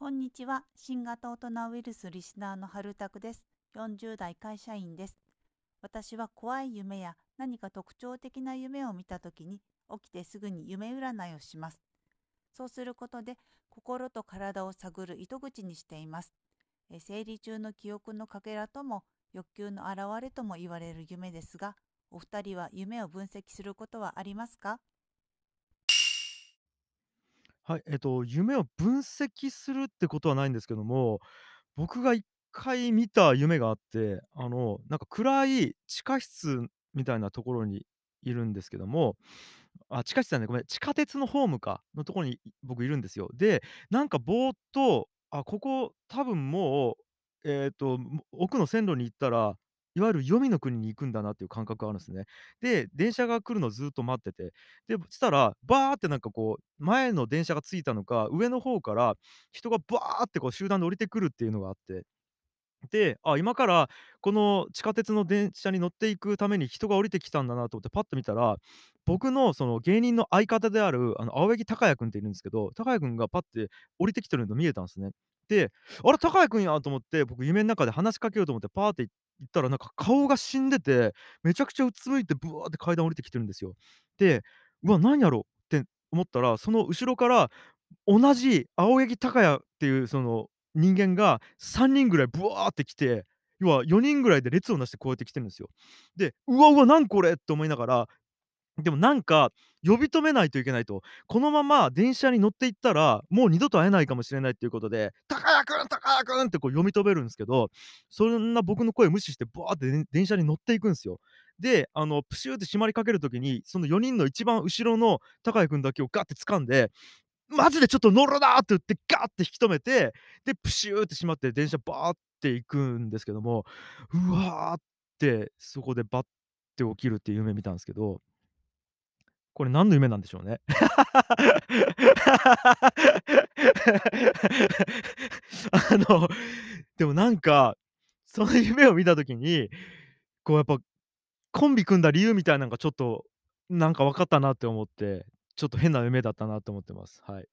こんにちは。新型大人ウイルスリスナーの春拓です。40代会社員です。私は怖い夢や何か特徴的な夢を見たときに起きてすぐに夢占いをします。そうすることで心と体を探る糸口にしています。え生理中の記憶のかけらとも欲求の表れとも言われる夢ですが、お二人は夢を分析することはありますか？はい、えっと、夢を分析するってことはないんですけども、僕が1回見た夢があって、あの、なんか暗い地下室みたいなところにいるんですけども、あ、地下室じゃない、ごめん、地下鉄のホームか、のところに僕いるんですよ。で、なんかぼーっと、あ、ここ多分もう、えっと、奥の線路に行ったら、いわゆる黄泉の国に行くんだなっていう感覚があるんですね。で、電車が来るのずっと待ってて、で、そしたら、バーってなんかこう、前の電車が着いたのか、上の方から人がバーってこう集団で降りてくるっていうのがあってで、あ、今からこの地下鉄の電車に乗っていくために人が降りてきたんだなと思ってパッと見たら、僕のその芸人の相方である、あの、青柳貴也君っているんですけど、貴也君がパッて降りてきてるの見えたんですね。で、あれ、貴也君やと思って、僕夢ん中で話しかけようと思ってパーって行ったら、なんか顔が死んでて、めちゃくちゃうつむいてブワーって階段降りてきてるんですよ。で、うわ、なんやろ？って思ったら、その後ろから同じ青柳貴也っていうその人間が3人ぐらいブワーって来て、要は4人ぐらいで列をなしてこうやって来てるんですよ。で、うわうわ、なんこれ？って思いながら、でもなんか呼び止めないといけないと。このまま電車に乗っていったら、もう二度と会えないかもしれないっていうことで、「貴也君、貴也君！」ってこう読み止めるんですけど、そんな僕の声無視してバーって電車に乗っていくんですよ。で、あの、プシューって閉まりかける時に、その4人の一番後ろの貴也君だけをガッて掴んでマジでちょっと乗るなって言ってガーって引き止めて、で、プシューって閉まって電車バーって行くんですけども、うわーって、そこでバッて起きるっていう夢見たんですけど、これ何の夢なんでしょうね。あの、でもなんか、その夢を見た時に、こうやっぱ、コンビ組んだ理由みたいなんがちょっと、なんか分かったなって思って、ちょっと変な夢だったなと思ってます。はい。